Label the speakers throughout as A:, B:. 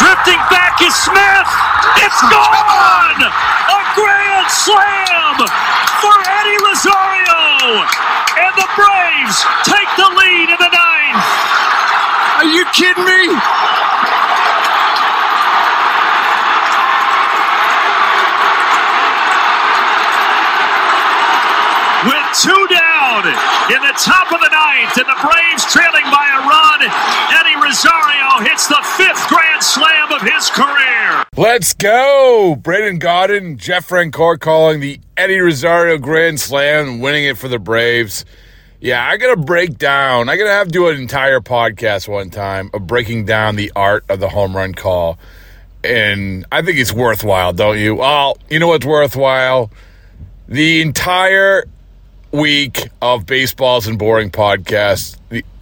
A: Drifting back is Smith. It's gone! A grand slam for Eddie Rosario. And the Braves take the lead in the ninth.
B: Are you kidding me?
A: With two down in the top of the ninth, and the Braves trailing by a run. Eddie Rosario hits the fifth grand slam of his career.
C: Let's go! Brandon Gaudin, Jeff Francoeur calling the Eddie Rosario Grand Slam, winning it for the Braves. Yeah, I gotta break down. I gotta have to do an entire podcast one time of breaking down the art of the home run call. And I think it's worthwhile, don't you? Well, you know what's worthwhile? The entire week of Baseball Isn't Boring podcasts.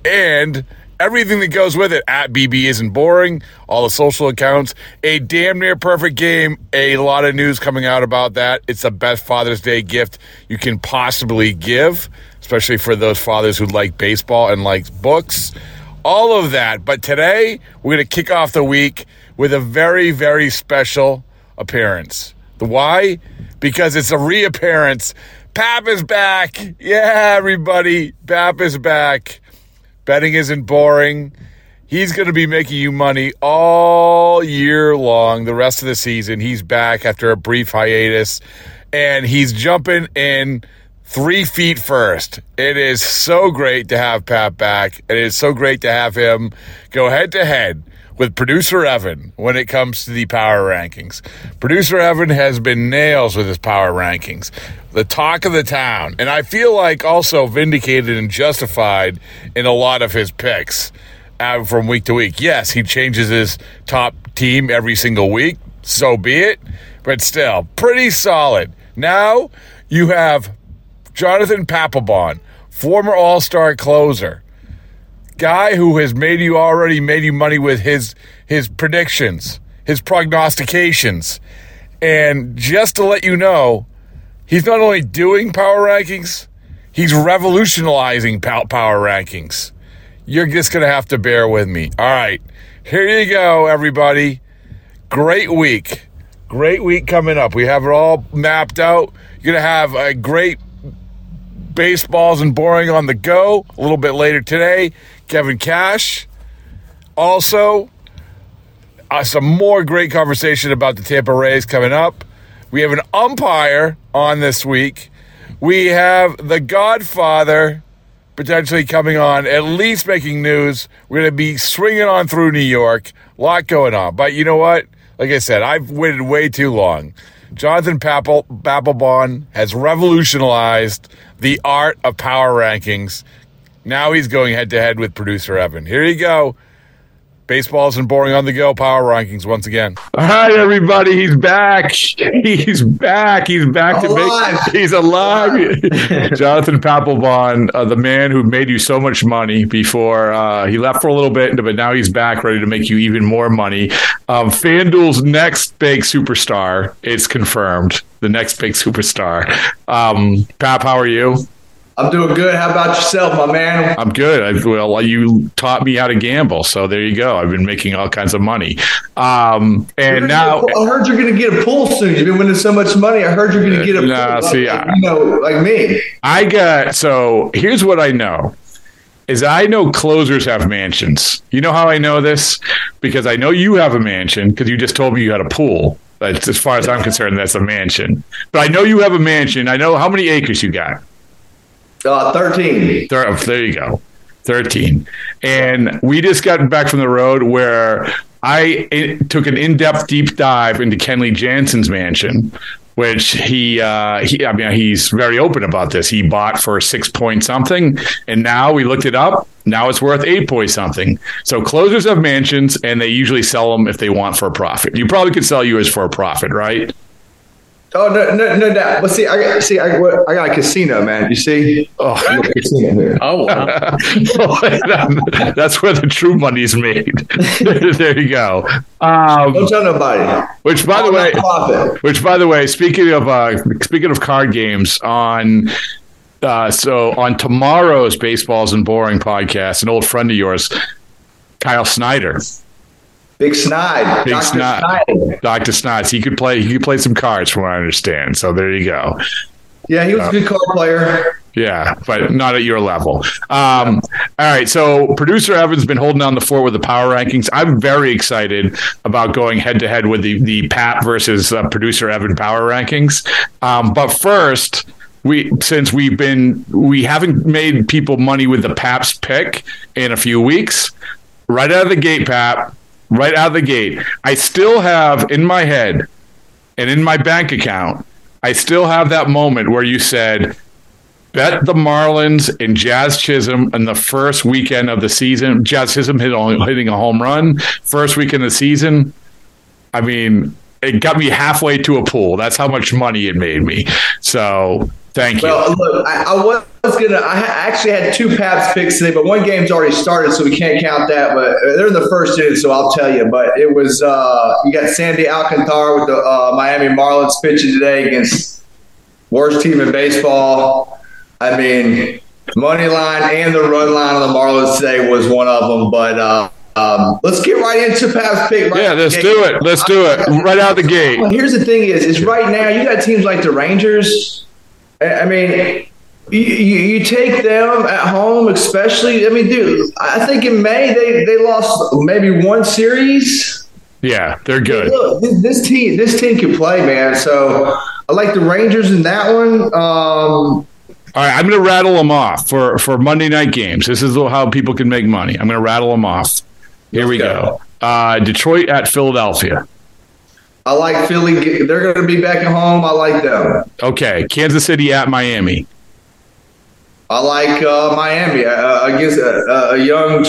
C: And everything that goes with it. At bb isn't boring all the social accounts. A damn near perfect game. A lot of news coming out about that. It's the best father's day gift you can possibly give especially for those fathers who like baseball and like books. All of that. But today we're going to kick off the week with a very very special appearance. The why? Because it's a reappearance Pap is back. Yeah, everybody. Pap is back. Betting isn't boring. He's going to be making you money all year long, the rest of the season. He's back after a brief hiatus, and he's jumping in three feet first. It is so great to have Pap back. And it is so great to have him go head to head with producer Evan when it comes to the power rankings. Producer Evan has been nails with his power rankings, the talk of the town, and I feel like also vindicated and justified in a lot of his picks uh, from week to week. Yes, he changes his top team every single week, so be it, but still pretty solid. Now you have Jonathan Papelbon, former All Star closer guy who has made you already made you money with his his predictions, his prognostications. And just to let you know, he's not only doing power rankings, he's revolutionizing power rankings. You're just going to have to bear with me. All right. Here you go, everybody. Great week. Great week coming up. We have it all mapped out. You're going to have a great Baseball Isn't Boring on the go a little bit later today. Kevin Cash. Also, uh, some more great conversation about the Tampa Rays coming up. We have an umpire on this week. We have the Godfather potentially coming on, at least making news. We're going to be swinging on through New York. A lot going on. But you know what? Like I said, I've waited way too long. Jonathan Papel, Papelbon has revolutionized the art of power rankings. Now he's going head to head with producer Evan. Here you go.
D: Baseball isn't boring on the go. Power rankings once again.
C: All right, everybody, he's back. He's back. He's back to make. He's alive. Jonathan Papelbon, uh, the man who made you so much money before uh, he left for a little bit, but now he's back, ready to make you even more money. Um, FanDuel's next big superstar is confirmed. The next big superstar. Um, Pap, how are you?
E: I'm doing good. How about yourself, my man?
C: I'm good. I, well, you taught me how to gamble, so there you go. I've been making all kinds of money. Um, and now
E: I heard you're going to get a pool soon. You've been winning so much money. I heard you're going to get a
C: nah,
E: pool.
C: See,
E: like, I, you know, like me.
C: I got so. Here's what I know. Is I know closers have mansions. You know how I know this? Because I know you have a mansion because you just told me you had a pool. But as far as I'm concerned, that's a mansion. But I know you have a mansion. I know how many acres you got.
E: Uh, 13.
C: There, there you go. 13. And we just got back from the road where I took an in depth deep dive into Kenley Jansen's mansion, which he, uh, he, I mean, he's very open about this. He bought for six point something, and now we looked it up. Now it's worth eight point something. So closers have mansions, and they usually sell them if they want for a profit. You probably could sell yours for a profit, right?
E: Oh no, no, no doubt. But see, I see, I, I got a casino, man. You see?
C: Oh,
E: casino here.
F: Oh, wow.
C: that's where the true money is made. there you go. Um,
E: Don't tell nobody.
C: Which, by the way,
E: profit.
C: which, by the way, speaking of uh, speaking of card games, on uh, so on tomorrow's Baseball Isn't Boring podcast, an old friend of yours, Kyle Snyder.
E: Big Snide.
C: Big
E: Dr.
C: Snide.
E: Snide.
C: Dr. Snots. He could play he could play some cards from what I understand. So there you go.
E: Yeah, he was a good card player.
C: Yeah, but not at your level. Um, all right, so producer Evan's been holding down the fort with the power rankings. I'm very excited about going head to head with the the Pap versus uh, producer Evan power rankings. Um, but first, we since we've been we haven't made people money with the Paps pick in a few weeks. Right out of the gate, Pap. Right out of the gate, I still have in my head and in my bank account. I still have that moment where you said bet the Marlins and Jazz Chisholm in the first weekend of the season. Jazz Chisholm hit hitting a home run first week in the season. I mean, it got me halfway to a pool. That's how much money it made me. So thank you.
E: Well, look, I, I was gonna. I actually had two Paps picks today, but one game's already started, so we can't count that. But they're in the first inning, so I'll tell you. But it was uh, you got Sandy Alcantara with the uh, Miami Marlins pitching today against worst team in baseball. I mean, money line and the run line on the Marlins today was one of them. But uh, um, let's get right into Pap's pick. Right
C: yeah, let's do it. Let's do it right out the gate.
E: Well, here's the thing: is is right now you got teams like the Rangers. I mean, you, you take them at home, especially. I mean, dude, I think in May they they lost maybe one series.
C: Yeah, they're good.
E: Look, this, team this team can play, man. So I like the Rangers in that one. Um,
C: all right, I'm going to rattle them off for, for Monday night games. This is how people can make money. I'm going to rattle them off. Here we go. go. Uh, Detroit at Philadelphia.
E: I like Philly. They're going to be back at home. I like them.
C: Okay. Kansas City at Miami.
E: I like uh, Miami uh, against a, a, young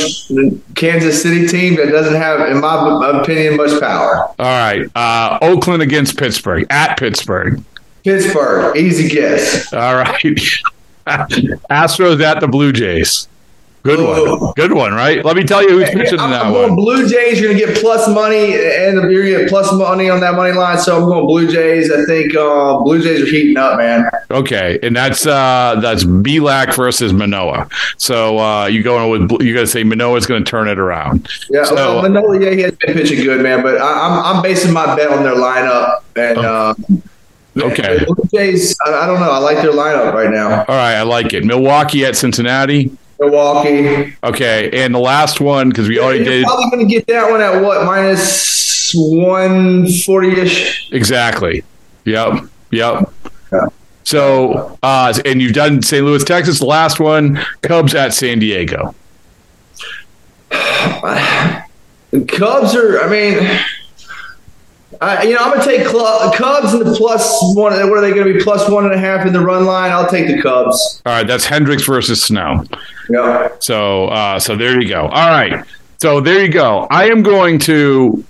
E: Kansas City team that doesn't have, in my opinion, much power.
C: All right. Uh, Oakland against Pittsburgh. At Pittsburgh.
E: Pittsburgh. Easy guess.
C: All right. Astros at the Blue Jays. Good one. Good one, right? Let me tell you who's pitching in that
E: I'm
C: one.
E: Blue Jays, you're going to get plus money, and you're going to get plus money on that money line. So I'm going Blue Jays. I think uh, Blue Jays are heating up, man.
C: Okay, and that's uh, that's Bielak versus Manoah. So uh, you going with you got to say Manoah's going to turn it around.
E: Yeah,
C: so,
E: well, Manoah, yeah, he has been pitching good, man. But I, am I'm, I'm basing my bet on their lineup, and uh,
C: okay,
E: Blue Jays. I, I don't know. I like their lineup right now.
C: All right, I like it. Milwaukee at Cincinnati.
E: Milwaukee.
C: Okay, and the last one because we
E: yeah,
C: already
E: you're
C: did.
E: Probably going to get that one at what minus one forty ish.
C: Exactly. Yep. Yep.
E: Yeah.
C: So, uh, and you've done St. Louis, Texas. The last one, Cubs at San Diego.
E: Cubs are. I mean. Uh, you know, I'm going to take Cubs and the plus one. What are they going to be? Plus one and a half in the run line. I'll take the Cubs.
C: All right, that's Hendricks versus Snell.
E: Yeah.
C: So, uh, so there you go. All right. So there you go. I am going to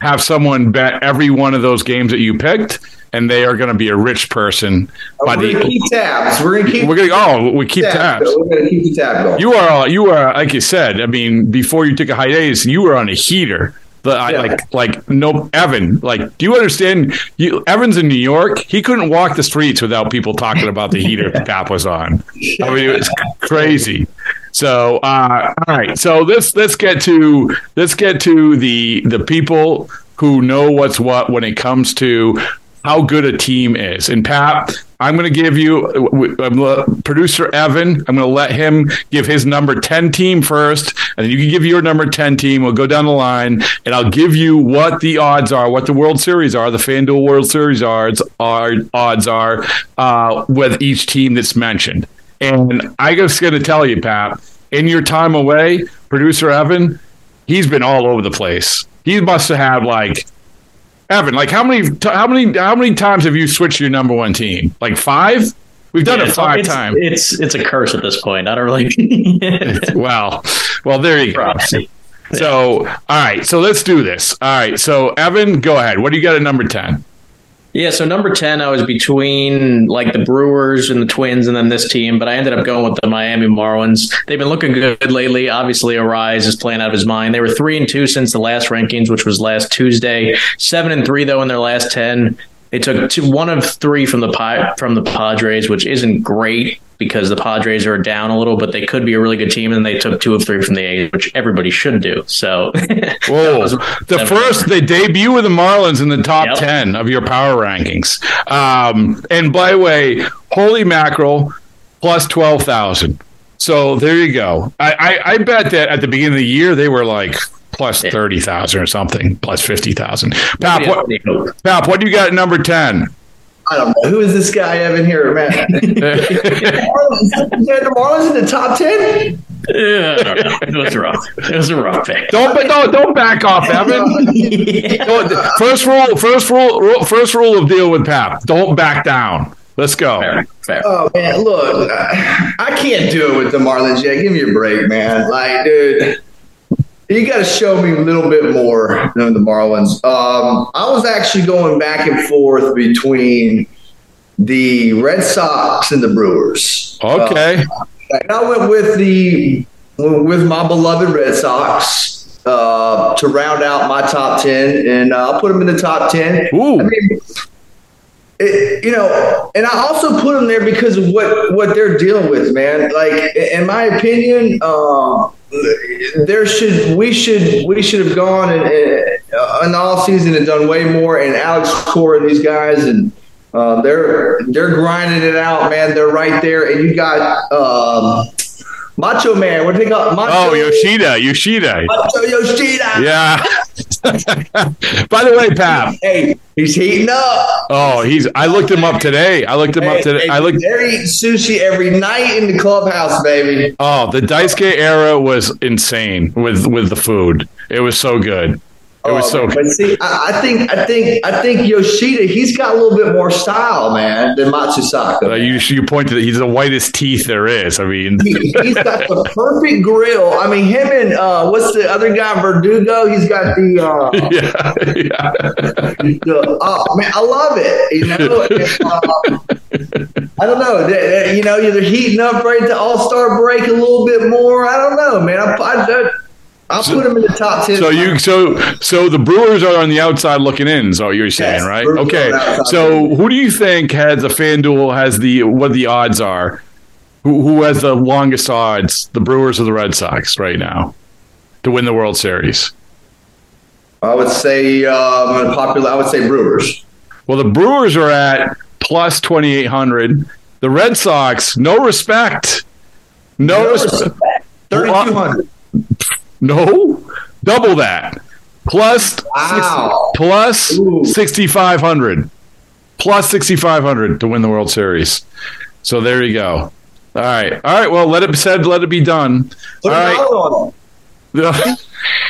C: have someone bet every one of those games that you picked, and they are going to be a rich person.
E: by we're going to keep tabs. We're going to keep.
C: We're going to. Oh, we keep tabs.
E: tabs. We're going to keep the tab going.
C: You are. You are. Like you said. I mean, before you took a hiatus, you were on a heater. The, yeah. like like no Evan like do you understand you Evan's in New York he couldn't walk the streets without people talking about the heater that cap was on I mean it was crazy so uh, all right so let's let's get to let's get to the the people who know what's what when it comes to how good a team is. And Pap, I'm going to give you I'm producer Evan. I'm going to let him give his number 10 team first, and then you can give your number 10 team. We'll go down the line, and I'll give you what the odds are, what the World Series are, the FanDuel World Series odds are, odds are uh, with each team that's mentioned. And I just going to tell you, Pap, in your time away, producer Evan, he's been all over the place. He must have had like Evan, like how many how many how many times have you switched your number one team? Like five? We've done yeah, it five
G: it's,
C: times.
G: It's it's a curse at this point. I don't really.
C: well, well, there you go. So, all right. So let's do this. All right. So, Evan, go ahead. What do you got at number ten?
G: Yeah, so number 10, I was between like the Brewers and the Twins and then this team, but I ended up going with the Miami Marlins. They've been looking good lately. Obviously, Arraez is playing out of his mind. They were 3 and 2 since the last rankings, which was last Tuesday. 7 and 3 though in their last 10. They took two, one of 3 from the from the Padres, which isn't great because the Padres are down a little, but they could be a really good team, and they took two of three from the A's, which everybody should do. So,
C: whoa, the first they debut with the Marlins in the top yep. ten of your power rankings. Um, and by the way, holy mackerel, plus twelve thousand. So there you go. I, I, I bet that at the beginning of the year they were like plus thirty thousand or something, plus fifty thousand. Pap, what, Pap, what do you got at number ten?
E: I don't know. Who is this guy Evan here, man? Marlins, the Marlins in the top 10?
G: Yeah, it was rough. It was a rough pick.
C: Don't don't don't back off, Evan. yeah. First rule, first rule, first rule of deal with Pap. Don't back down. Let's go. Fair,
E: fair. Oh man, look, I can't do it with the Marlins yet. Give me a break, man. Like, dude you got to show me a little bit more than the Marlins. Um, I was actually going back and forth between the Red Sox and the Brewers.
C: Okay.
E: Uh, I went with the with my beloved Red Sox uh, to round out my top ten, and uh, I'll put them in the top ten.
C: Ooh. I mean,
E: it, you know, and I also put them there because of what what they're dealing with, man. Like, in my opinion. Um, there should we should we should have gone and uh, in all season and done way more. And Alex Cora and these guys and uh, they're they're grinding it out, man. They're right there, and you got. Um, Macho Man, what do they call oh, Macho?
C: Oh, Yoshida, Yoshida.
E: Macho Yoshida.
C: Yeah. By the way, Pap.
E: Hey, he's heating up.
C: Oh, he's. I looked him up today. I looked him hey, up today. Hey, I looked.
E: Eating sushi every night in the clubhouse, baby.
C: Oh, the Daisuke era was insane with with the food. It was so good. It was so.
E: Oh, but see, I, I, think, I think, I think Yoshida, he's got a little bit more style, man, than Matsuzaka.
C: Uh, you you pointed. That he's the whitest teeth there is. I mean,
E: he, has got the perfect grill. I mean, him and uh, what's the other guy, Verdugo? He's got the. Uh, yeah, yeah. The, oh man, I love it. You know, and, uh, I don't know. They, they, you know, they're heating up right to All Star break a little bit more. I don't know, man. I, I, I'll so, put them in the top ten.
C: So you so so the Brewers are on the outside looking in. Is So you're saying yes, right? Brewers okay. So who do you think has the FanDuel has the what the odds are? Who who has the longest odds? The Brewers or the Red Sox right now to win the World Series?
E: I would say um, popular. I would say Brewers.
C: Well, the Brewers are at plus twenty eight hundred. The Red Sox, no respect. No, no respect.
E: Thirty two hundred.
C: No, double that. Plus, wow. 6,500. Plus 6,500 to win the World Series. So there you go. All right. All right. Well, let it be said, let it be done. Put All right.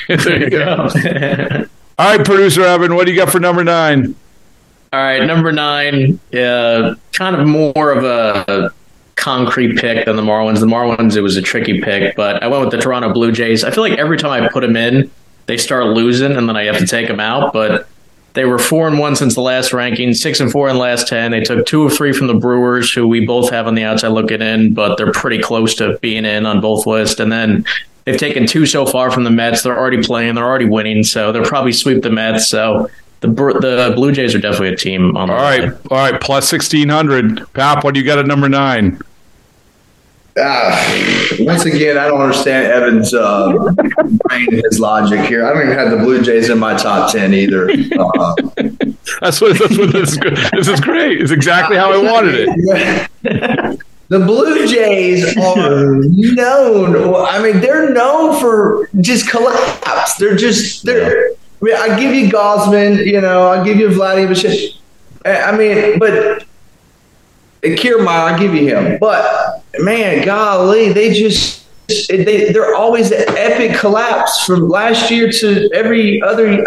C: there you go. All right, producer Evan, what do you got for number nine?
G: All right, number nine, uh, kind of more of a concrete pick than the Marlins. The Marlins, it was a tricky pick, but I went with the Toronto Blue Jays. I feel like every time I put them in, they start losing, and then I have to take them out. But they were four and one since the last ranking, six and four in the last ten. They took two or three from the Brewers, who we both have on the outside looking in, but they're pretty close to being in on both lists. And then they've taken two so far from the Mets. They're already playing, they're already winning, so they'll probably sweep the Mets. So the the Blue Jays are definitely a team on the
C: All right, all right, plus sixteen hundred. Pap, what do you got at number nine?
E: Ah, once again, I don't understand Evan's uh, brain, his logic here. I don't even have the Blue Jays in my top ten either. Uh,
C: That's what. That's what this. Is, this is great. It's exactly how I wanted it.
E: the Blue Jays are known. I mean, they're known for just collapse. They're just they're. I, mean, I give you Gausman, you know, I give you Vladimir. I mean, but Kiermaier, I give you him. But man, golly, they just they they're always an epic collapse from last year to every other.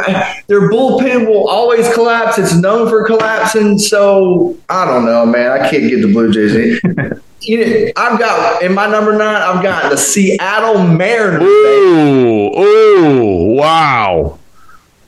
E: Their bullpen will always collapse. It's known for collapsing. So I don't know, man. I can't get the Blue Jays. You know, I've got in my number nine. I've got the Seattle Mariners.
C: Ooh, ooh, wow,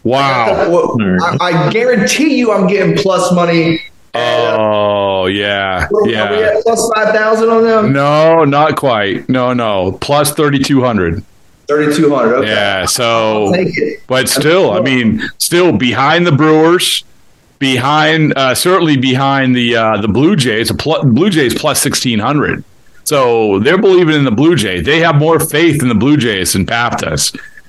C: wow.
E: I, I guarantee you, I'm getting plus money.
C: Oh yeah, yeah.
E: plus five thousand on them?
C: No, not quite. No, no. Plus thirty two hundred.
E: Thirty two hundred. Okay.
C: Yeah. So,
E: I'll take it.
C: but still, I mean, still behind the Brewers, behind uh, certainly behind the uh, the Blue Jays. The pl- Blue Jays plus sixteen hundred. So they're believing in the Blue Jays. They have more faith in the Blue Jays than Pap.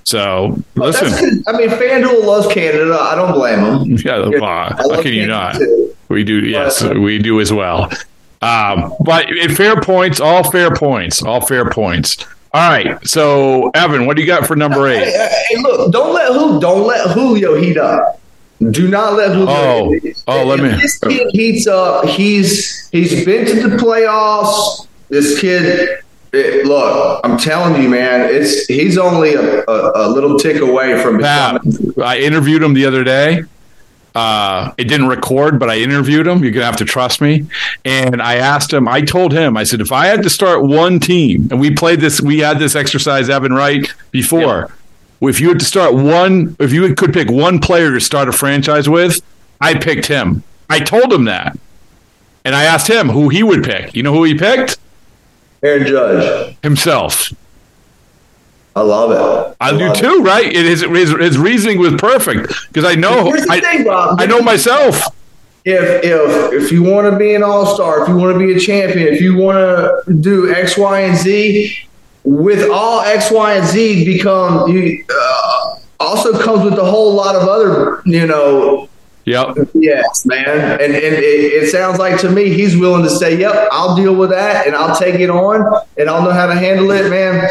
C: So listen,
E: I mean, FanDuel loves Canada. I don't blame them.
C: yeah, uh, how can you not?
E: too.
C: We do, yes, we do as well. Um, but in fair points, all fair points, all fair points. All right, so Evan, what do you got for number eight?
E: hey, hey, look! Don't let who don't let Julio heat up. Do not let Julio.
C: Oh,
E: heat up.
C: oh, let
E: If
C: me-
E: This kid heats up. He's he's been to the playoffs. This kid. it- look, I'm telling you, man. It's he's only a, a, a little tick away from
C: Pat. I interviewed him the other day. Uh, it didn't record, but I interviewed him. You're gonna have to trust me. And I asked him. I told him. I said, if I had to start one team, and we played this, we had this exercise, Evan, right before. If you had to start one, if you could pick one player to start a franchise with, I picked him. I told him that, and I asked him who he would pick. You know who he picked?
E: Aaron Judge.
C: Himself.
E: I love it.
C: I do
E: love it.
C: too, right? It, his, his his reasoning was perfect because I know I,
E: thing, Rob.
C: I know myself.
E: if if if you want to be an all star, if you want to be a champion, if you want to do X, Y, and Z, with all X, Y, and Z become you uh, also comes with a whole lot of other you know.
C: Yep.
E: Yes, man, and and it, it sounds like to me he's willing to say, "Yep, I'll deal with that, and I'll take it on, and I'll know how to handle it, man."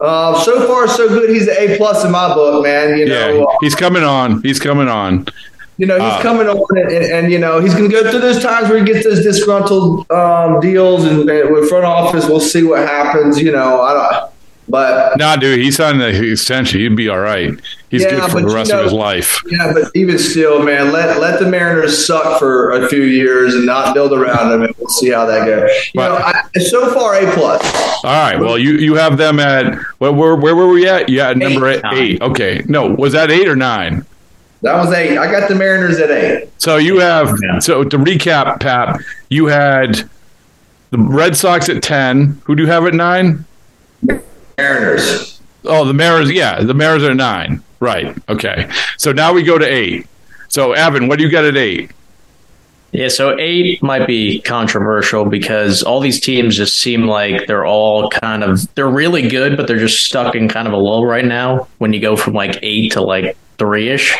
E: Uh, so far, so good. He's an A plus in my book, man. You know,
C: Yeah, he's coming on. He's coming on.
E: you know, he's
C: Uh,
E: coming on, and, and, and, you know, he's going to go through those times where he gets those disgruntled um, deals, and, and with front office, we'll see what happens. You know, I don't. But
C: Nah, dude, he's on the extension. He'd be all right. He's
E: Yeah,
C: good for
E: but
C: the
E: you
C: rest
E: know-
C: of his life.
E: yeah, but even still, man, let let the Mariners suck for a few years and not build around them, and we'll see how that goes. You know, I, so far A plus.
C: All right. Well, you you have them at where where, where were we at? Yeah, number eight, eight. Okay. No, was that eight or nine?
E: That was eight. I got the Mariners at eight.
C: So you have so to recap, Pap, you had the Red Sox at ten. Who do you have at nine?
E: Mariners.
C: Oh, the Mariners. Yeah, the Mariners are nine. Right. Okay. So now we go to eight. So Evan, what do you got at eight?
G: Yeah, so eight might be controversial because all these teams just seem like they're all kind of they're really good, but they're just stuck in kind of a lull right now. When you go from like eight to like three ish,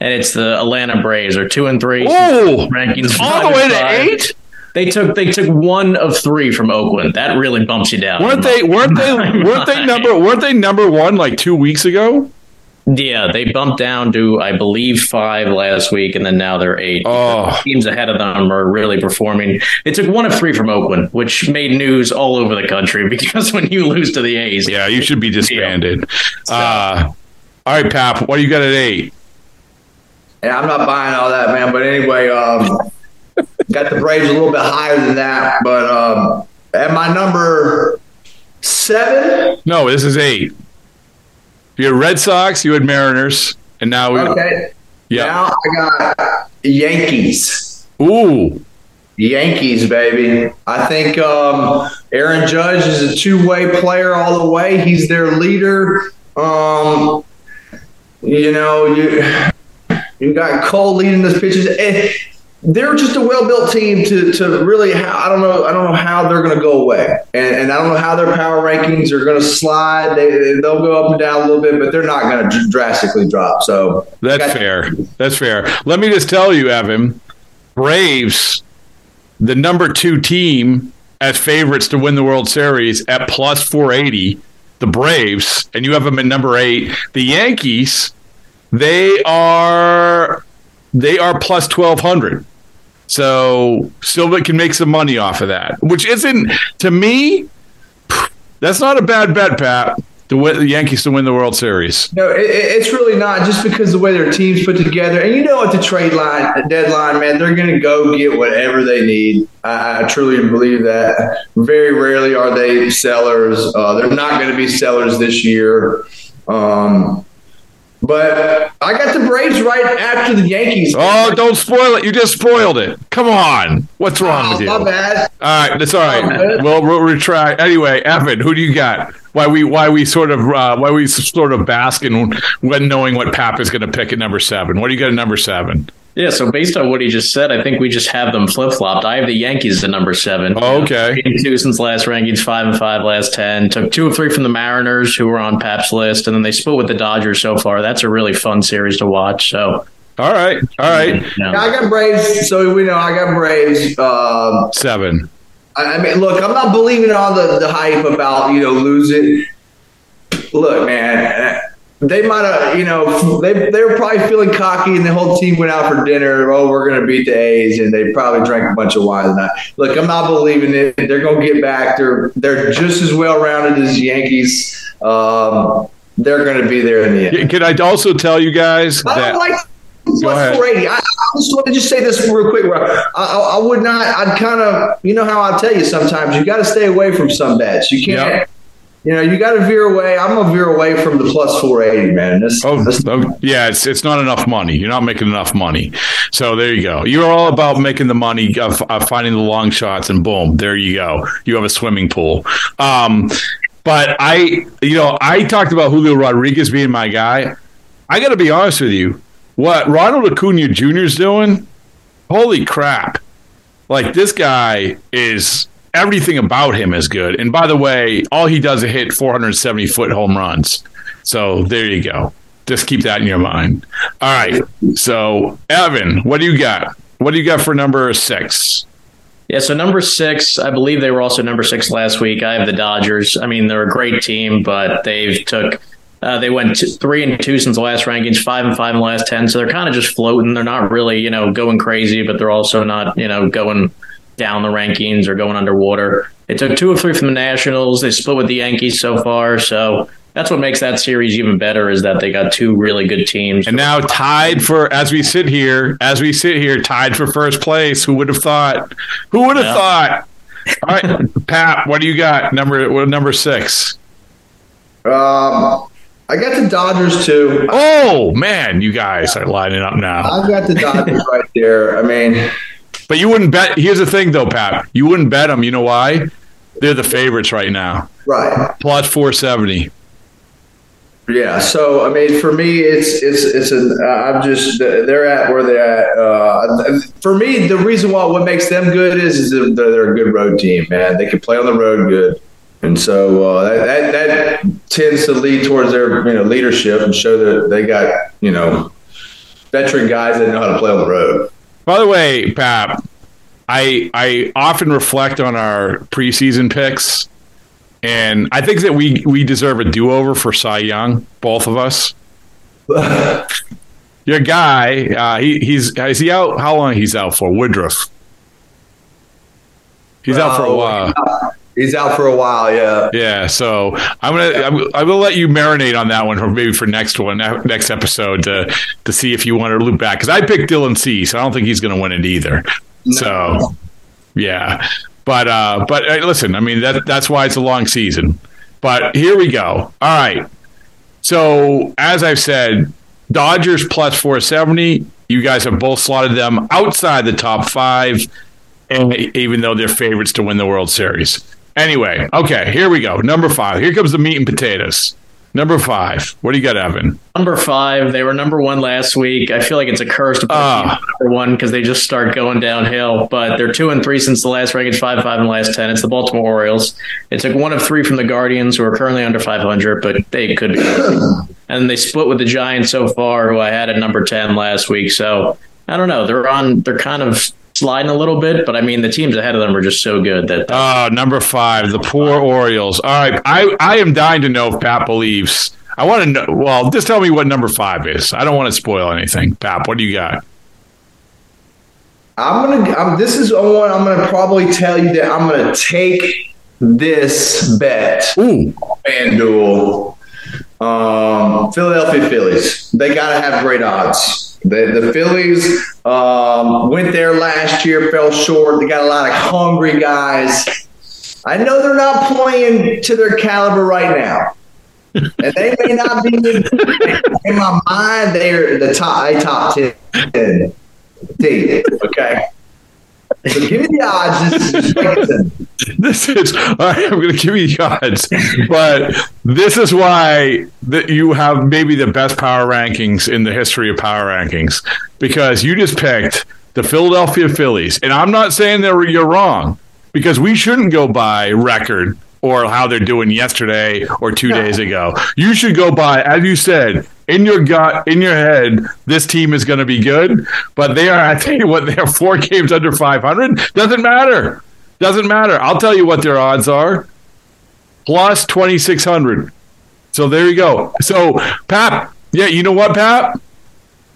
G: and it's the Atlanta Braves are two and three.
C: Oh,
G: rankings
C: all the way to
G: five.
C: eight.
G: They took they took one of three from Oakland. That really bumps you down.
C: Weren't they? Weren't they? Weren't they number? Weren't they number one like two weeks ago?
G: Yeah, they bumped down to I believe five last week, and then now they're eight.
C: Oh.
G: Teams ahead of them are really performing. They took one of three from Oakland, which made news all over the country because when you lose to the A's,
C: Yeah, you should be disbanded. Uh, all right, Pap, what do you got at eight?
E: Yeah, I'm not buying all that, man. But anyway, um, got the Braves a little bit higher than that. But um, at my number seven.
C: No, this is eight. You had Red Sox, you had Mariners, and now we.
E: Okay.
C: Yeah.
E: Now I got Yankees.
C: Ooh.
E: Yankees, baby. I think um, Aaron Judge is a two-way player all the way. He's their leader. Um, you know, you you got Cole leading those pitches. Eh, they're just a well-built team to, to really. I don't know. I don't know how they're going to go away, and, and I don't know how their power rankings are going to slide. They they'll go up and down a little bit, but they're not going to drastically drop. So
C: That's fair. That's fair. Let me just tell you, Evan, Braves, the number two team as favorites to win the World Series at plus 480, the Braves, and you have them at number eight. The Yankees, they are they are plus 1200. So Silva can make some money off of that, which isn't to me. That's not a bad bet, Pap. To win the Yankees to win the World Series.
E: No, it, it's really not just because the way their team's put together. And you know, at the trade line the deadline, man, they're going to go get whatever they need. I, I, truly believe that. Very rarely are they sellers. Uh, they're not going to be sellers this year. Um, but I got the Braves right after the Yankees.
C: Oh, don't spoil it! You just spoiled it. Come on, what's wrong oh, with you?
E: My bad.
C: All right, that's all right. We'll, we'll retract. Anyway, Evan, who do you got? Why we why we sort of uh, why we sort of bask in when knowing what Pap is going to pick at number seven? What do you got at number seven?
G: Yeah, so based on what he just said, I think we just have them flip flopped. I have the Yankees at number seven.
C: Oh, okay.
G: You know, two since last rankings, five and five last ten. Took two or three from the Mariners, who were on Pap's list, and then they split with the Dodgers so far. That's a really fun series to watch. So.
C: All right, all right.
E: Yeah, I got Braves, so we know I got Braves. Uh,
C: Seven.
E: I mean, look, I'm not believing all the, the hype about you know losing. Look, man, they might have, you know, they they were probably feeling cocky, and the whole team went out for dinner. Oh, we're going to beat the A's, and they probably drank a bunch of wine tonight. Look, I'm not believing it. They're going to get back. They're they're just as well rounded as Yankees. Um, they're going to be there in the end.
C: Can I also tell you guys
E: I
C: that?
E: don't like plus 480. I, I just want to just say this real quick. I, I, I would not. I'd kind of, you know how I tell you sometimes you got to stay away from some bets. You can't.
C: Yep.
E: You know, you got to veer away. I'm gonna veer away from the plus 480, man. This,
C: Oh,
E: this-
C: oh, yeah, it's it's not enough money. You're not making enough money. So there you go. You're all about making the money, of, of finding the long shots, and boom, there you go. You have a swimming pool. Um, but I, you know, I talked about Julio Rodriguez being my guy. I got to be honest with you. What Ronald Acuna Jr. is doing? Holy crap! Like this guy is everything about him is good. And by the way, all he does is hit 470 foot home runs. So there you go. Just keep that in your mind. All right. So Evan, what do you got? What do you got for number six?
G: Yeah, so number six, I believe they were also number six last week. I have the Dodgers. I mean, they're a great team, but they've took uh, they went three and two since the last rankings, five and five in the last ten. So they're kind of just floating. They're not really, you know, going crazy, but they're also not, you know, going down the rankings or going underwater. They took two or three from the Nationals. They split with the Yankees so far. So that's what makes that series even better is that they got two really good teams.
C: And now tied for as we sit here, as we sit here, tied for first place. Who would have thought? Who would have
G: Yeah.
C: thought? All right, Pap, what do you got? Number what, number six.
E: um, I got the Dodgers too.
C: Oh man, you guys are lining up now.
E: I've got the Dodgers right there. I mean,
C: But you wouldn't bet. Here's the thing, though, Pap. You wouldn't bet them. You know why? They're the favorites right now.
E: right.
C: Plus 470.
E: Yeah, so I mean, for me, it's it's it's an uh, I'm just they're at where they're at. Uh, for me, the reason why what makes them good is is they're, they're a good road team, man. They can play on the road good, and so uh, that, that that tends to lead towards their you know leadership and show that they got you know veteran guys that know how to play on the road.
C: By the way, Pap, I I often reflect on our preseason picks, and I think that we we deserve a do over for Cy Young, both of us. Your guy, uh, he he's is he out? How long he's out for? Woodruff. He's out for a while.
E: He's out for a while, yeah.
C: Yeah, so I'm gonna I'm, I'm gonna let you marinate on that one for maybe for next one next episode to to see if you want to loop back because I picked Dylan Cease, so I don't think he's gonna win it either. So yeah, But uh, but uh, listen, I mean that that's why it's a long season. But here we go. All right. So as I've said, Dodgers plus 470. You guys have both slotted them outside the top five, and even though they're favorites to win the World Series. Anyway, okay, here we go. Number five. Here comes the meat and potatoes. Number five. What do you got, Evan?
G: Number five. They were number one last week. I feel like it's a curse to put uh, number one because they just start going downhill. But they're two and three since the last ranking. Five five in the last ten. It's the Baltimore Orioles. It took one of three from the Guardians, who are currently under five hundred, but they could be. and they split with the Giants so far, who I had at number ten last week. So I don't know. They're on. They're kind of sliding a little bit, but I mean the teams ahead of them are just so good that.
C: Oh, number five, the poor Orioles. All right, I I am dying to know if Pap believes. I want to know. Well, just tell me what number five is. I don't want to spoil anything. Pap, what do you got?
E: I'm gonna. I'm, this is one I'm gonna probably tell you that I'm gonna take this bet.
C: Ooh,
E: FanDuel. Um, Philadelphia Phillies. They gotta have great odds. The, the Phillies um, went there last year, fell short. They got a lot of hungry guys. I know they're not playing to their caliber right now. and they may not be in my mind. They're the top, top ten team. Okay, so give me the odds. This is,
C: this is all right. I'm going to give you the odds, but this is why that you have maybe the best power rankings in the history of power rankings because you just picked the Philadelphia Phillies, and I'm not saying that you're wrong because we shouldn't go by record or how they're doing yesterday or two days ago. You should go by, as you said, in your gut, in your head, this team is going to be good. But they are, I tell you what, they are four games under 500. Doesn't matter. Doesn't matter. I'll tell you what their odds are plus 2,600. So there you go. So, Pap, yeah, you know what, Pap?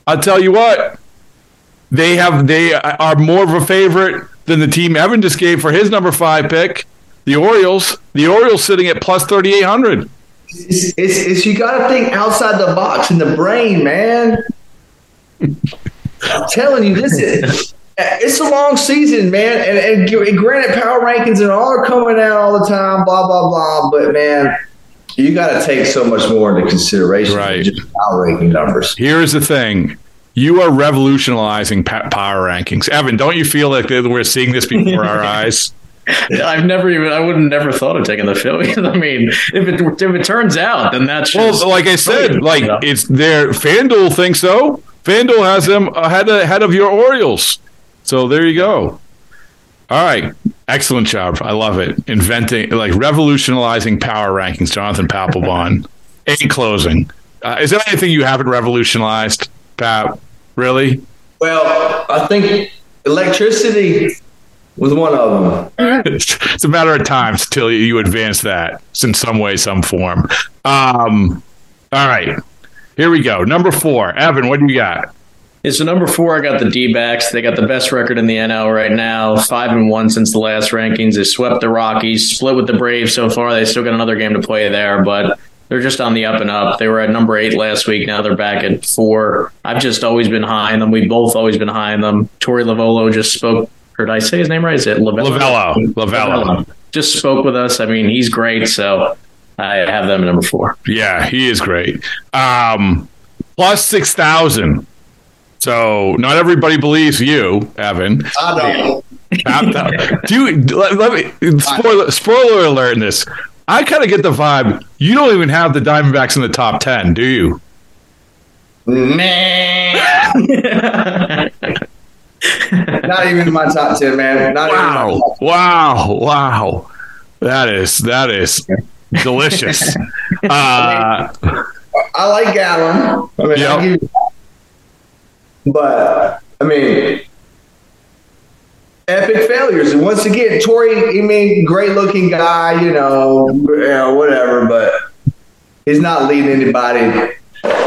C: I'll tell you what. They have they are more of a favorite than the team Evan just gave for his number five pick. The Orioles, the Orioles sitting at plus 3,800.
E: It's, it's, it's you got to think outside the box in the brain, man. I'm telling you, this is it's a long season, man. And, and, granted, power rankings and all are coming out all the time, blah blah blah. But man, you got to take so much more into consideration right. just power ranking numbers.
C: Here's the thing: you are revolutionizing power rankings, Evan. Don't you feel like we're seeing this before our eyes?
G: I've never even I would have never thought of taking the Phillies. I mean, if it if it turns out, then that's
C: well. Like I said, like it's their FanDuel thinks so. FanDuel has them ahead ahead of your Orioles. So there you go. All right, excellent job. I love it. Inventing like revolutionizing power rankings. Jonathan Papelbon. In closing, uh, is there anything you haven't revolutionized, Pap? Really?
E: Well, I think electricity was one of them.
C: it's a matter of time till you advance that in some way, some form. Um, all right, here we go. Number four, Evan. What do you got?
G: Yeah, so number four, I got the D backs. They got the best record in the NL right now, five and one since the last rankings. They swept the Rockies, split with the Braves so far. They still got another game to play there, but they're just on the up and up. They were at number eight last week. Now they're back at four. I've just always been high on them. We've both always been high on them. Torey Lovullo just spoke or did I say his name right? Is it
C: Lovullo? Lovullo. Lovullo.
G: Just spoke with us. I mean, he's great. So I have them at number four.
C: Yeah, he is great. Um, plus 6,000. So not everybody believes you, Evan.
E: I
C: don't. Do you, let, let me spoiler, spoiler alert in this. I kind of get the vibe you don't even have the Diamondbacks in the top 10, do you?
E: Man. Not even in my top ten, man. Not
C: wow, wow, wow. That is that is delicious. uh,
E: I like Gallen. I mean, yep. you, but I mean, epic failures. And once again, Torey, I mean, great looking guy, you know, you know, whatever, but he's not leading anybody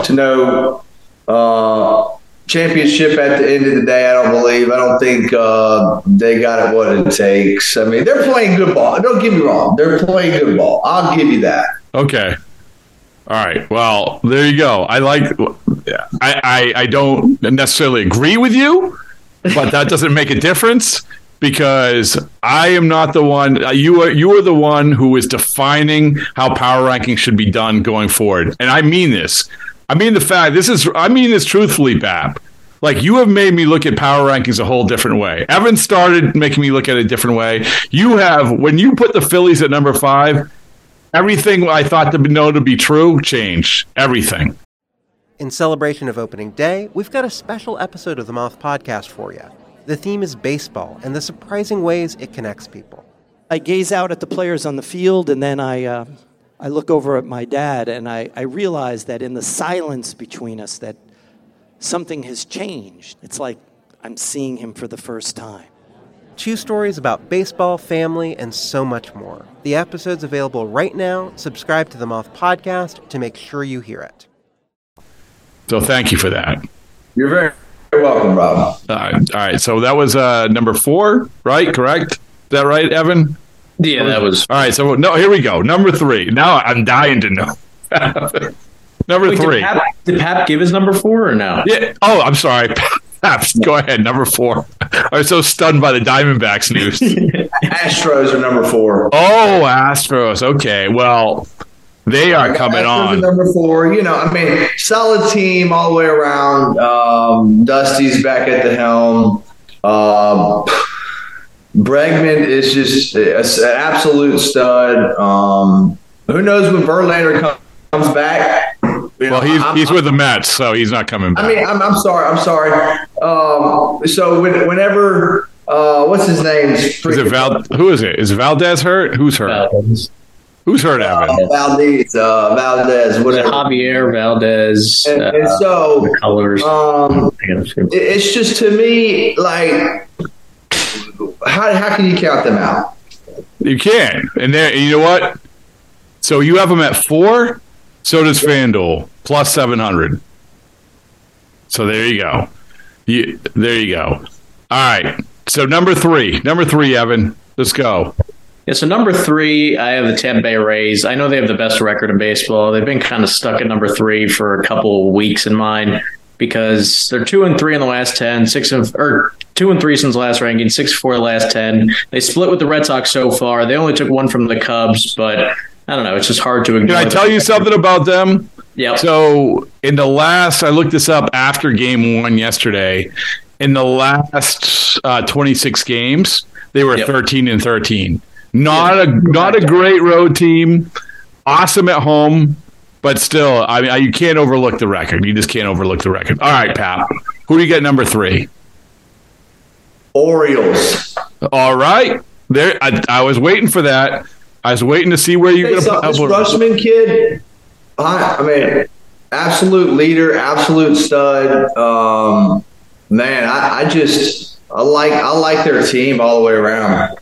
E: to know uh, championship at the end of the day. I don't believe. I don't think uh, they got it what it takes. I mean, they're playing good ball. Don't get me wrong. They're playing good ball. I'll give you that.
C: Okay. All right. Well, there you go. I like. I I, I don't necessarily agree with you, but that doesn't make a difference. because I am not the one. uh, You are you are the one who is defining how power ranking should be done going forward, and I mean this. I mean the fact. This is. I mean this truthfully, Pap. Like you have made me look at power rankings a whole different way. Evan started making me look at it a different way. You have when you put the Phillies at number five. Everything I thought to know to be true changed. Everything.
H: In celebration of opening day, we've got a special episode of the Moth Podcast for you. The theme is baseball and the surprising ways it connects people.
I: I gaze out at the players on the field, and then I, uh, I look over at my dad, and I, I realize that in the silence between us, that something has changed. It's like I'm seeing him for the first time.
H: Two stories about baseball, family, and so much more. The episode's available right now. Subscribe to the Moth Podcast to make sure you hear it.
C: So thank you for that.
E: You're very welcome, Rob.
C: All right. All right. So that was uh, number four, right? Correct? Is that right, Evan?
G: Yeah, that was.
C: All right. So no, here we go. Number three. Now I'm dying to know. number
G: Wait,
C: three.
G: Did Pap, did Pap give his number four or no?
C: Yeah. Oh, I'm sorry. Paps, go ahead. Number four. I was so stunned by the Diamondbacks news.
E: Astros are number four.
C: oh, Astros. Okay. Well, they are coming
E: Astros are
C: on.
E: number four. You know, I mean, solid team all the way around. Um, Dusty's back at the helm. Um, Bregman is just an absolute stud. Um, who knows when Verlander comes back? You know,
C: Well, he's
E: I'm-
C: he's with the Mets, so he's not coming back.
E: I mean, I'm, I'm sorry. I'm sorry. Um, so when, whenever, uh, what's his name?
C: is it Val? Who is it? Is Valdez hurt? Who's hurt? Valdez. Who's hurt, Evan?
E: Uh, Valdez, uh, Valdez,
G: Was it
E: whatever.
G: Javier Valdez?
E: And, and
G: uh,
E: so,
G: the colors.
E: um, it's just to me like, how, how can you count them out?
C: You can. And there, you know what? So you have them at four. So does FanDuel plus seven hundred. So there you go. You, there you go. All right. So number three, number three, Evan. Let's go.
G: Yeah, so number three, I have the Tampa Bay Rays. I know they have the best record in baseball. They've been kind of stuck at number three for a couple of weeks in mine because they're two and three in the last ten, six of or two and three since last ranking, six four the last ten. They split with the Red Sox so far. They only took one from the Cubs, but I don't know. It's just hard to ignore.
C: Can I tell you something about them?
G: Yeah.
C: So in the last, I looked this up after game one yesterday. In the last uh, 26 games, they were
G: Yep.
C: 13 and 13. Not a not a great road team. Awesome at home, but still, I mean, you can't overlook the record. You just can't overlook the record. All right, Pat. Who do you get number three?
E: Orioles.
C: All right. There, I, I was waiting for that. I was waiting to see where you're going to
E: this
C: put.
E: Rutschman kid, I, I mean, absolute leader, absolute stud. Um, man, I, I just I like I like their team all the way around.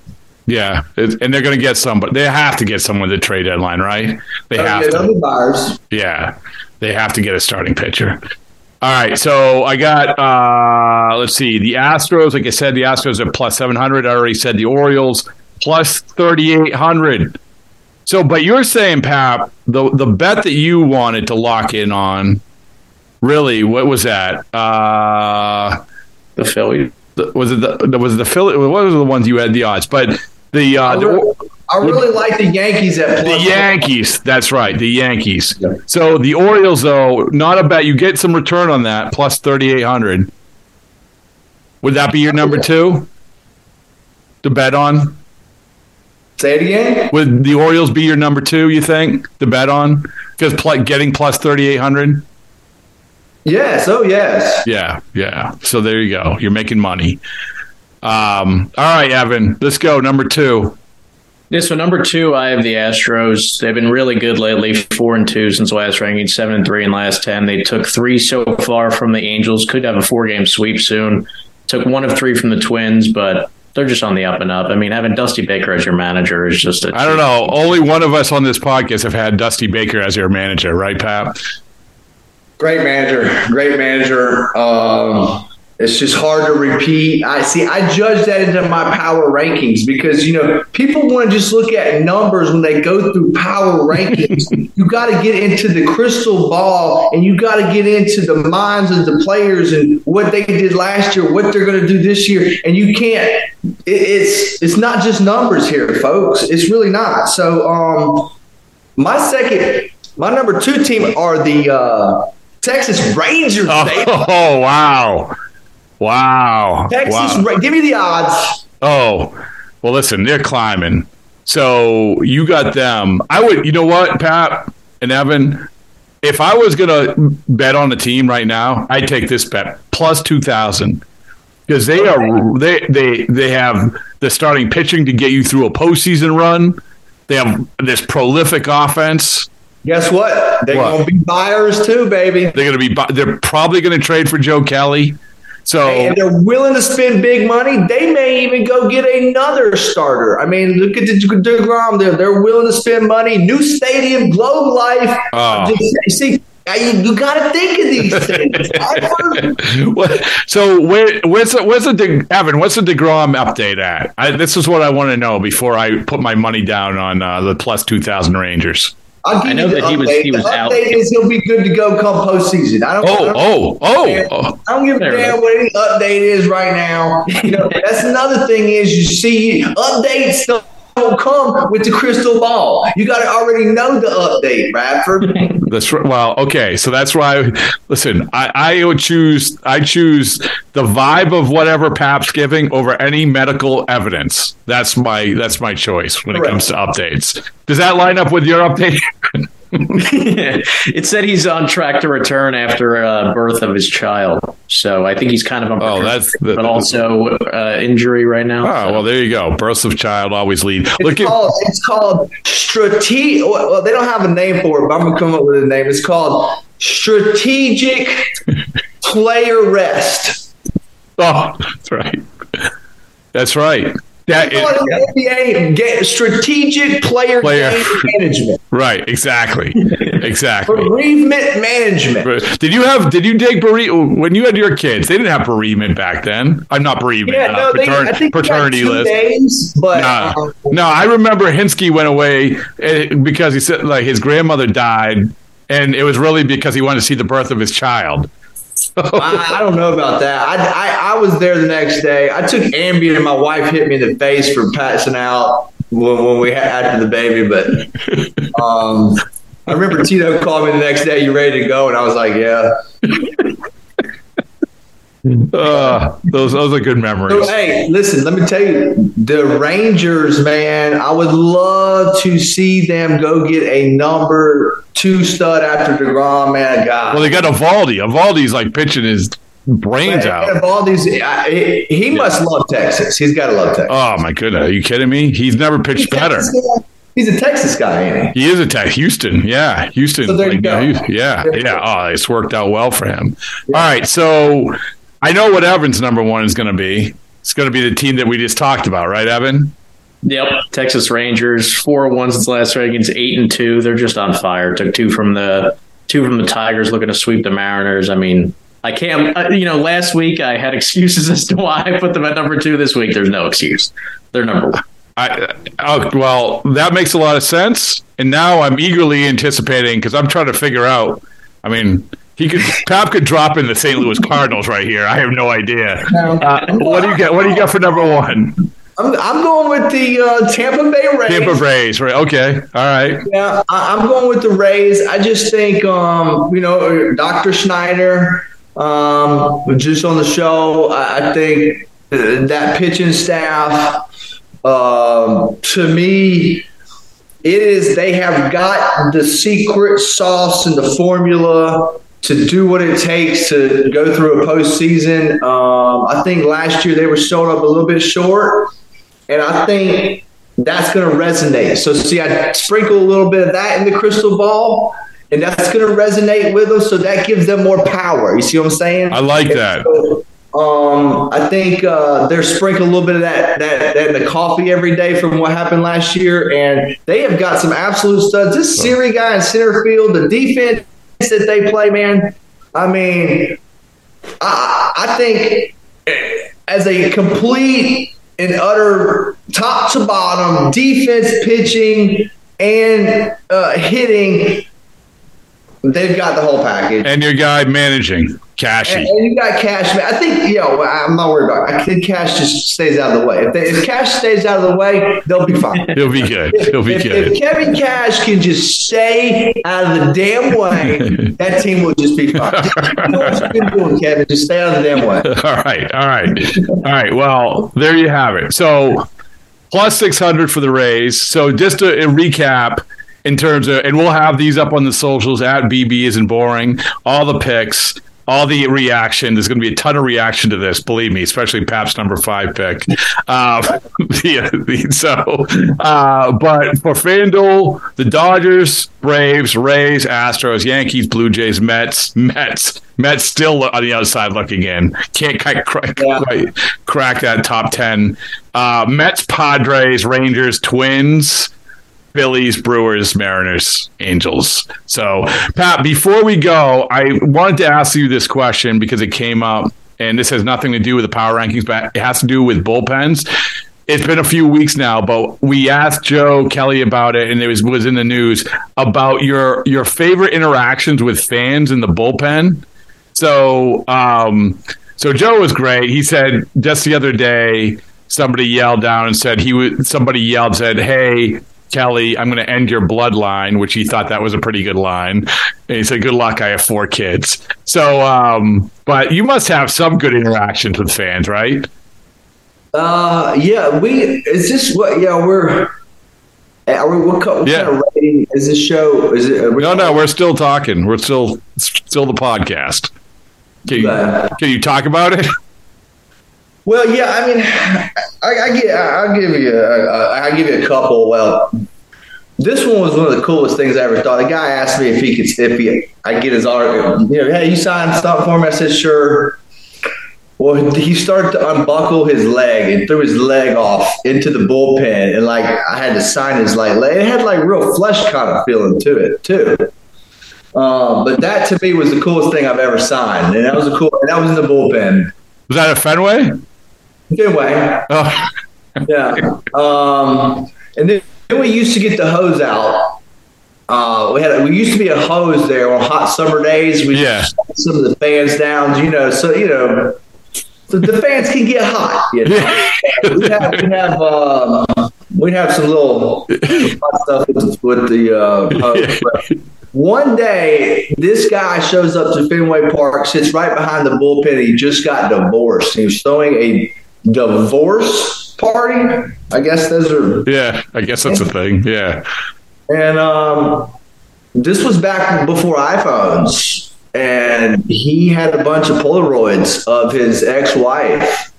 C: Yeah, it- and they're going to get somebody. They have to get someone at the trade deadline, right? They have to.
E: buyers.
C: Yeah, they have to get a starting pitcher. All right, so I got uh let's see, the Astros. Like I said, the Astros are plus seven hundred. I already said the Orioles plus thirty eight hundred. So, but you're saying, Pap, the the bet that you wanted to lock in on, really, what was that? Uh
G: the Phillies.
C: Was it the was it the Philly? What was the ones you had the odds? But the uh,
E: I
C: the-
E: really, I really like the Yankees at
C: the
E: plus.
C: Yankees. That's right. The Yankees. So the Orioles, though, not a bet. You get some return on that, plus 3,800. Would that be your number two to bet on?
E: Say it again.
C: Would the Orioles be your number two, you think, to bet on? Because pl- getting plus 3,800?
E: Yes. Oh, yes.
C: Yeah. Yeah. So there you go. You're making money. Um, all right, Evan, let's go. Number two.
G: Yeah, so number two, I have the Astros. They've been really good lately, four and two since last ranking, seven and three in last ten. They took three so far from the Angels. Could have a four game sweep soon. Took one of three from the Twins, but they're just on the up and up. I mean, having Dusty Baker as your manager is just a
C: I don't know. Only one of us on this podcast have had Dusty Baker as your manager, right, Pat?
E: Great manager. Great manager. Um, It's just hard to repeat. I see. I judge that into my power rankings because you know people want to just look at numbers when they go through power rankings. you got to get into the crystal ball and you got to get into the minds of the players and what they did last year, what they're going to do this year, and you can't. It, it's it's not just numbers here, folks. It's really not. So, um, my second, my number two team are the uh, Texas Rangers.
C: Oh, oh wow. Wow.
E: Texas,
C: wow.
E: give me the odds.
C: Oh, well, listen, they're climbing. So you got them. I would, you know what, Pat and Evan? If I was going to bet on a team right now, I'd take this bet plus 2,000 because they are, they, they, they have the starting pitching to get you through a postseason run. They have this prolific offense.
E: Guess what? They're going to be buyers too, baby.
C: They're going to be, they're probably going to trade for Joe Kelly. So
E: and they're willing to spend big money. They may even go get another starter. I mean, look at the Degrom. There, they're willing to spend money. New stadium, Globe Life.
C: Oh.
E: See, you, you got to think of these things.
C: so where, where's the, where's the De, Evan? What's the Degrom update at? I, this is what I want to know before I put my money down on uh, the plus two thousand Rangers.
E: I'll give
G: I know that he was he was
E: the
G: out.
E: update is he'll be good to go come postseason. I don't.
C: Oh,
E: I don't,
C: oh, oh, oh.
E: I don't oh, give a damn what any update is right now. You know, that's another thing is you see updates don't come with the crystal ball. You got to already know the update, Bradford.
C: That's right. Well, okay, so that's why. Listen, I, I would choose. I choose the vibe of whatever Pap's giving over any medical evidence. That's my that's my choice when it comes to updates. Does that line up with your update?
G: it said he's on track to return after uh, birth of his child. So I think he's kind of on.
C: Oh, that's the-
G: but also uh, injury right now.
C: Oh well, there you go. Births of child always lead.
E: It's
C: Look at
E: it's called strategic. Well, they don't have a name for it, but I'm gonna come up with a name. It's called strategic player rest.
C: oh, that's right. That's right. That
E: They call it in the NBA get strategic player,
C: Player-
E: management,
C: right. Exactly. Exactly.
E: bereavement management.
C: Did you have? Did you take bereavement when you had your kids? They didn't have bereavement back then. I'm not bereavement.
E: Yeah,
C: uh,
E: no, they,
C: patern-
E: I think
C: paternity
E: two
C: list.
E: days, but
C: No,
E: um,
C: no, I remember Hinske went away eh, because he said like his grandmother died, and it was really because he wanted to see the birth of his child.
E: I, I don't know about that. I, I, I was there the next day. I took Ambien, and my wife hit me in the face for passing out when, when we had after the baby. But um, I remember Tito called me the next day. You ready to go? And I was like, Yeah.
C: Uh, those those are good memories.
E: So, hey, listen. Let me tell you, the Rangers, man. I would love to see them go get a number two stud after Degrom. Man, God.
C: Well, they got Eovaldi. Eovaldi's like pitching his brains out.
E: All these, I, he, he must love Texas. He's got to love Texas.
C: Oh my goodness, are you kidding me? He's never pitched better.
E: He's a Texas guy, ain't he?
C: He is a Texas. Houston, yeah, Houston.
E: So there you
C: like,
E: go.
C: Yeah, yeah. Oh, it's worked out well for him. All right, so I know what Evan's number one is going to be. It's going to be the team that we just talked about, right, Evan?
G: Yep, Texas Rangers four one since last week against eight and two. They're just on fire. Took two from the two from the Tigers, looking to sweep the Mariners. I mean, I can't. Uh, you know, last week I had excuses as to why I put them at number two. This week there's no excuse. They're number one.
C: I, oh, well, that makes a lot of sense. And now I'm eagerly anticipating because I'm trying to figure out. I mean, he could Pap could drop in the St. Louis Cardinals right here. I have no idea. Uh, what do you get? What do you got for number one?
E: I'm, I'm going with the uh, Tampa Bay Rays.
C: Tampa Rays, right? Okay, all right.
E: Yeah, I, I'm going with the Rays. I just think, um, you know, Dr. Schneider, um, just on the show, I, I think uh, that pitching staff, um, to me, it is they have got the secret sauce and the formula to do what it takes to go through a postseason. Um, I think last year they were showing up a little bit short, and I think that's going to resonate. So, see, I sprinkle a little bit of that in the crystal ball, and that's going to resonate with them. So that gives them more power. You see what I'm saying?
C: I like
E: And
C: that.
E: so, um, I think uh, they're sprinkling a little bit of that, that that in the coffee every day from what happened last year, and they have got some absolute studs. This Siri guy in center field, the defense that they play, man. I mean, I, I think as a complete and utter top to bottom defense, pitching, and uh, hitting, they've got the whole package.
C: And your guy managing. Cashy.
E: And, and, you got Cash. I think, you know, I'm not worried about it. I think Cash just stays out of the way. If, they, if Cash stays out of the way, they'll be fine.
C: He'll be good. He'll be
E: if,
C: good.
E: If Kevin Cash can just stay out of the damn way, that team will just be fine. you know what been doing, Kevin. Just stay out of the damn way.
C: All right. All right. All right. Well, there you have it. So plus 600 for the Rays. So just a recap in terms of, and we'll have these up on the socials at BB isn't boring, all the picks all the reaction. There's going to be a ton of reaction to this, believe me, especially Pap's number five pick. Uh, the, the, so, uh, but for FanDuel, the Dodgers, Braves, Rays, Astros, Yankees, Blue Jays, Mets, Mets, Mets still on the outside looking in. Can't quite, quite, quite crack that top 10. Uh, Mets, Padres, Rangers, Twins. Phillies, Brewers, Mariners, Angels. So, Pat, before we go, I wanted to ask you this question because it came up, and this has nothing to do with the power rankings, but it has to do with bullpens. It's been a few weeks now, but we asked Joe Kelly about it, and it was was in the news about your your favorite interactions with fans in the bullpen. So, um, so Joe was great. He said just the other day, somebody yelled down and said he was. Somebody yelled said, "Hey, Kelly, I'm going to end your bloodline, which he thought that was a pretty good line. And he said, Good luck. I have four kids. So, um, but you must have some good interactions with fans, right?
E: Uh, yeah, we, is this what, yeah, we're, are we, what, what
C: Yeah.
E: kind of rating is this show? Is it, we-
C: No, no, we're still talking. We're still still the podcast. Can you, can you talk about it?
E: Well, yeah, I mean, I, I get, I'll give you, a, I'll give you a couple. Well, this one was one of the coolest things I ever thought. The guy asked me if he could, if he, I get his art, you know, hey, you signed something for me? I said, sure. Well, he started to unbuckle his leg and threw his leg off into the bullpen, and like I had to sign his like leg. It had like real flesh kind of feeling to it too. Um, but that to me was the coolest thing I've ever signed, and that was a cool. That was in the bullpen.
C: Was that a Fenway?
E: Fenway.
C: Oh.
E: Yeah. Um, and then, then we used to get the hose out. Uh, we had we used to be a hose there on hot summer days. We
C: Yeah.
E: some of the fans down, you know. So you know, so the fans can get hot. You know? we have we have um, we have some little hot stuff with the, with the uh, hose. But one day, this guy shows up to Fenway Park, sits right behind the bullpen. He just got divorced. He was throwing a divorce party. I guess those are
C: Yeah, I guess that's a thing. Yeah.
E: and um, this was back before iPhones, and he had a bunch of Polaroids of his ex-wife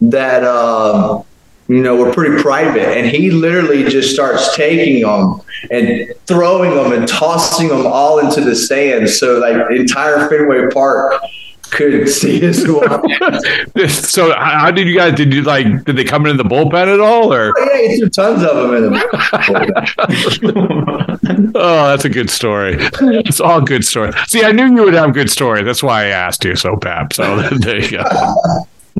E: that um, you know were pretty private, and he literally just starts taking them and throwing them and tossing them all into the sand, so like entire Fenway Park could see his wife.
C: So, how did you guys? Did you like? Did they come into the bullpen at all, or?
E: Oh, yeah, he threw tons of them in them.
C: Oh, that's a good story. It's all good story. See, I knew you would have good story. That's why I asked you. So, Pap. So there you go.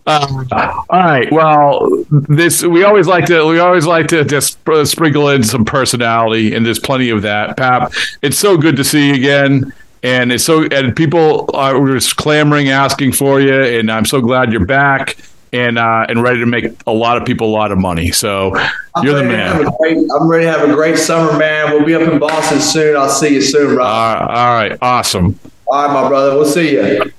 C: Um, all right. Well, this we always like to we always like to just sprinkle in some personality, and there's plenty of that. Pap, it's so good to see you again, and it's so and people are just clamoring, asking for you, and I'm so glad you're back and uh, and ready to make a lot of people a lot of money. So you're the
E: I'm to have
C: man.
E: great- I'm ready to have a great summer, man. We'll be up in Boston soon. I'll see you soon, Rob.
C: Uh, all right. Awesome.
E: All right, my brother. We'll see you.